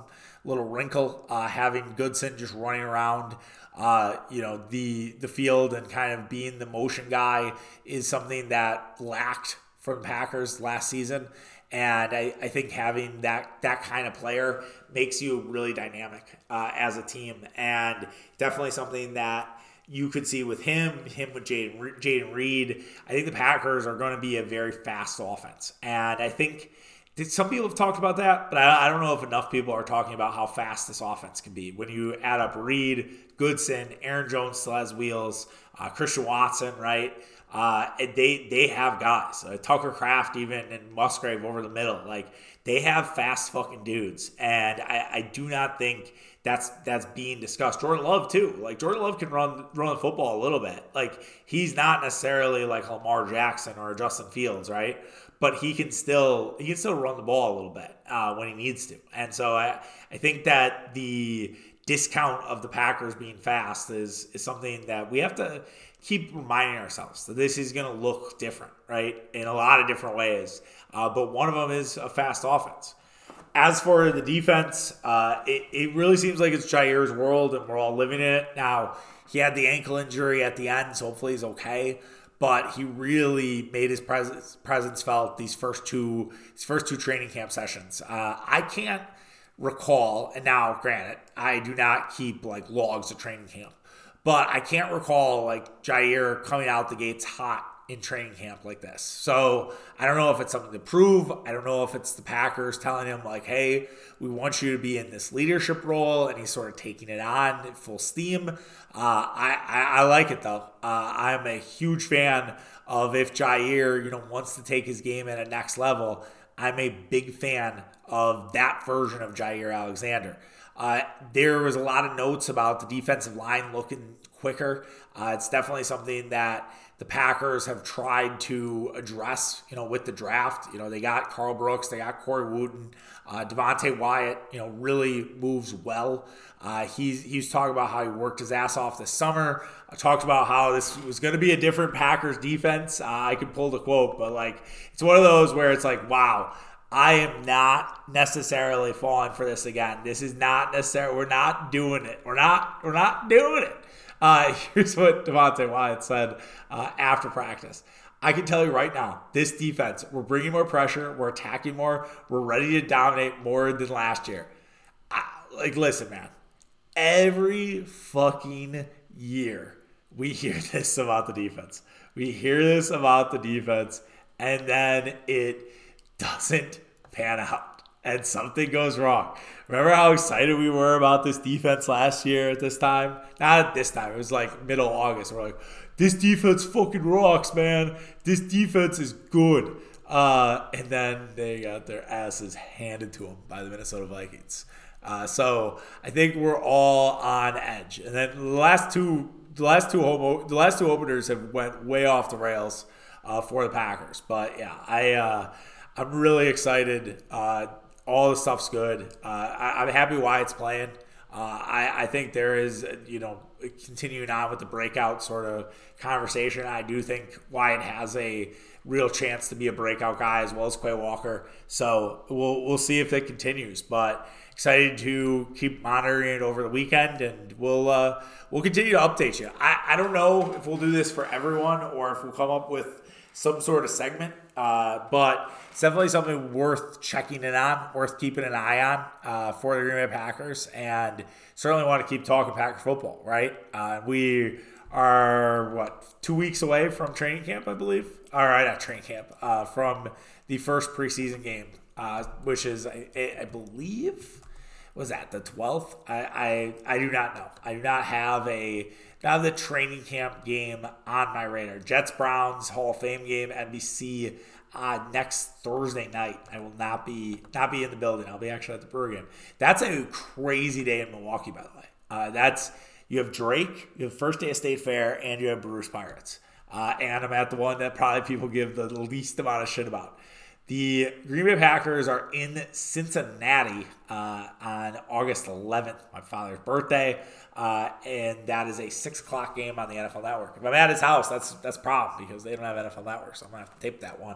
little wrinkle uh, having Goodson just running around. Uh, you know the the field and kind of being the motion guy is something that lacked from the Packers last season, And I, I think having that that kind of player makes you really dynamic uh, as a team, and definitely something that you could see with him, him with Jayden Reed. I think the Packers are going to be a very fast offense, and I think some people have talked about that, but I, I, don't know if enough people are talking about how fast this offense can be. When you add up Reed, Goodson, Aaron Jones still has wheels, uh, Christian Watson, right? Uh, they they have guys, uh, Tucker Kraft even and Musgrave over the middle. Like they have fast fucking dudes, and I, I do not think that's that's being discussed. Jordan Love too. Like Jordan Love can run run the football a little bit. Like he's not necessarily like Lamar Jackson or Justin Fields, right? But he can still he can still run the ball a little bit uh, when he needs to. And so I I think that the discount of the Packers being fast is is something that we have to keep reminding ourselves that this is going to look different, right? In a lot of different ways. Uh, but one of them is a fast offense. As for the defense, uh, it, it really seems like it's Jaire's world and we're all living in it. Now, he had the ankle injury at the end, so hopefully he's okay. But he really made his presence presence felt these first two these first two training camp sessions. Uh, I can't recall, and now granted, I do not keep like logs of training camp, but I can't recall like Jaire coming out the gates hot in training camp like this. So I don't know if it's something to prove. I don't know if it's the Packers telling him, like, hey, we want you to be in this leadership role, and he's sort of taking it on full steam. Uh, I, I, I, like it though. Uh, I'm a huge fan of if Jaire, you know, wants to take his game at a next level. I'm a big fan of that version of Jaire Alexander. Uh, there was a lot of notes about the defensive line looking quicker. Uh, it's definitely something that the Packers have tried to address, you know, with the draft. You know, they got Karl Brooks, they got Corey Wootton, uh, Devonte Wyatt. You know, really moves well. Uh, he's he's talking about how he worked his ass off this summer. I talked about how this was going to be a different Packers defense. Uh, I could pull the quote, but like it's one of those where it's like, wow. I am not necessarily falling for this again. This is not necessarily. We're not doing it. We're not. We're not doing it. Uh, here's what Devonte Wyatt said uh, after practice. I can tell you right now, this defense, we're bringing more pressure, we're attacking more, we're ready to dominate more than last year. I, like, listen, man, every fucking year we hear this about the defense. We hear this about the defense, and then it doesn't pan out, and something goes wrong. Remember how excited we were about this defense last year at this time? Not at this time. It was like middle August. We're like, this defense fucking rocks, man. This defense is good. Uh, and then they got their asses handed to them by the Minnesota Vikings. Uh, so I think we're all on edge. And then the last two, the last two home, the last two openers have went way off the rails uh, for the Packers. But yeah, I uh, I'm really excited. Uh, all the stuff's good. Uh, I, am happy Wyatt's playing. Uh, I, I think there is, you know, continuing on with the breakout sort of conversation. I do think Wyatt has a real chance to be a breakout guy as well as Quay Walker. So we'll we'll see if it continues. But excited to keep monitoring it over the weekend, and we'll uh, we'll continue to update you. I, I don't know if we'll do this for everyone or if we'll come up with some sort of segment, uh, but it's definitely something worth checking in on, worth keeping an eye on uh, for the Green Bay Packers, and certainly want to keep talking Packer football. Right? Uh, we are what two weeks away from training camp, I believe. All right, not training camp, uh, from the first preseason game, uh, which is I, I believe was that the 12th I, I i do not know i do not have a not the training camp game on my radar jets browns hall of fame game nbc uh, next Thursday night. I will not be not be in the building. I'll be actually at the Brewer game. That's a crazy day in Milwaukee, by the way. Uh, that's you have Drake, you have first day of State Fair, and you have Brewers Pirates. Uh, and I'm at the one that probably people give the least amount of shit about. The Green Bay Packers are in Cincinnati uh, on August 11th, my father's birthday, uh, and that is a six o'clock game on the NFL Network. If I'm at his house, that's that's a problem because they don't have NFL Network, so I'm gonna have to tape that one.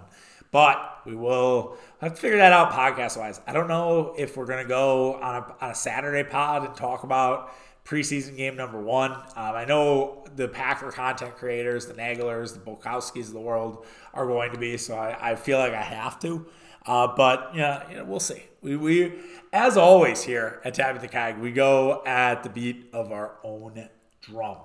But we will have to figure that out podcast wise. I don't know if we're gonna go on a, on a Saturday pod and talk about preseason game number one. Um, I know the Packer content creators, the Naglers, the Bukowskis of the world are going to be, so I, I feel like I have to. Uh, but yeah, you know, we'll see. We, we, as always here at Tapping the Keg, we go at the beat of our own drum.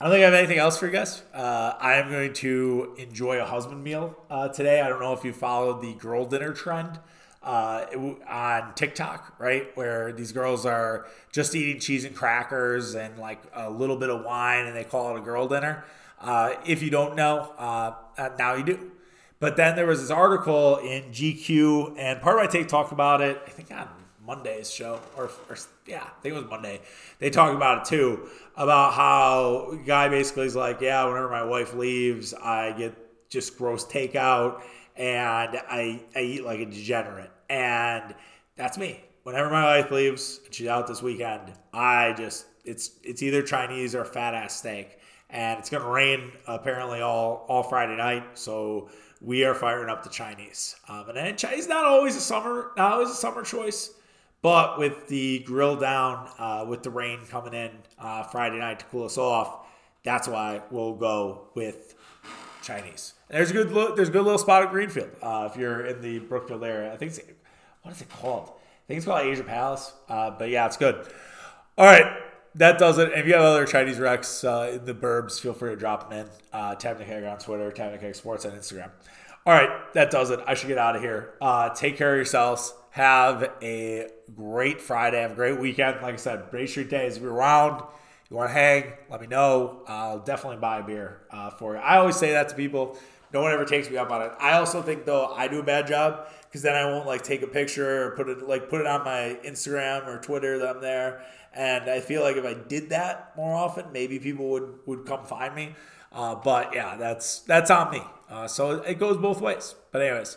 I don't think I have anything else for you guys. Uh, I am going to enjoy a husband meal uh, today. I don't know if you followed the girl dinner trend uh, on TikTok, right? Where these girls are just eating cheese and crackers and like a little bit of wine and they call it a girl dinner. Uh, if you don't know, uh, uh, now you do. But then there was this article in GQ, and part of my take talked about it, I think on Monday's show, or, or yeah, I think it was Monday. They talked about it too, about how guy basically is like, yeah, whenever my wife leaves, I get just gross takeout and I, I eat like a degenerate. And that's me. Whenever my wife leaves she's out this weekend, I just it's it's either Chinese or fat ass steak. And it's gonna rain apparently all all Friday night, so we are firing up the Chinese. Um, and then Chinese not always a summer not always a summer choice, but with the grill down, uh, with the rain coming in uh, Friday night to cool us off, that's why we'll go with Chinese. There's a good there's a good little spot at Greenfield uh, if you're in the Brookfield area. I think it's what is it called? I think it's called Asia Palace. Uh, but yeah, it's good. All right, that does it. if you have other Chinese recs uh, in the burbs, feel free to drop them in. Uh, Tabnick on Twitter, Tabnick Sports on Instagram. All right, that does it. I should get out of here. Uh, take care of yourselves. Have a great Friday. Have a great weekend. Like I said, Bay Street Day is around you want to hang, let me know. I'll definitely buy a beer uh, for you. I always say that to people. No one ever takes me up on it. I also think though I do a bad job because then I won't like take a picture or put it like put it on my Instagram or Twitter that I'm there. And I feel like if I did that more often, maybe people would would come find me. Uh, but yeah, that's that's on me. Uh, so it goes both ways. But anyways,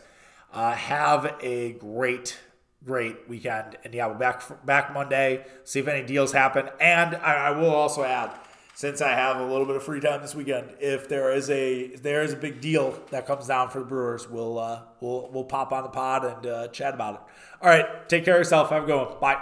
uh, have a great great weekend. And yeah, we're back back Monday. See if any deals happen. And I, I, will also add, since I have a little bit of free time this weekend, if there is a there is a big deal that comes down for the Brewers, we'll uh, we'll we'll pop on the pod and uh, chat about it. All right, take care of yourself. Have a good one. Bye.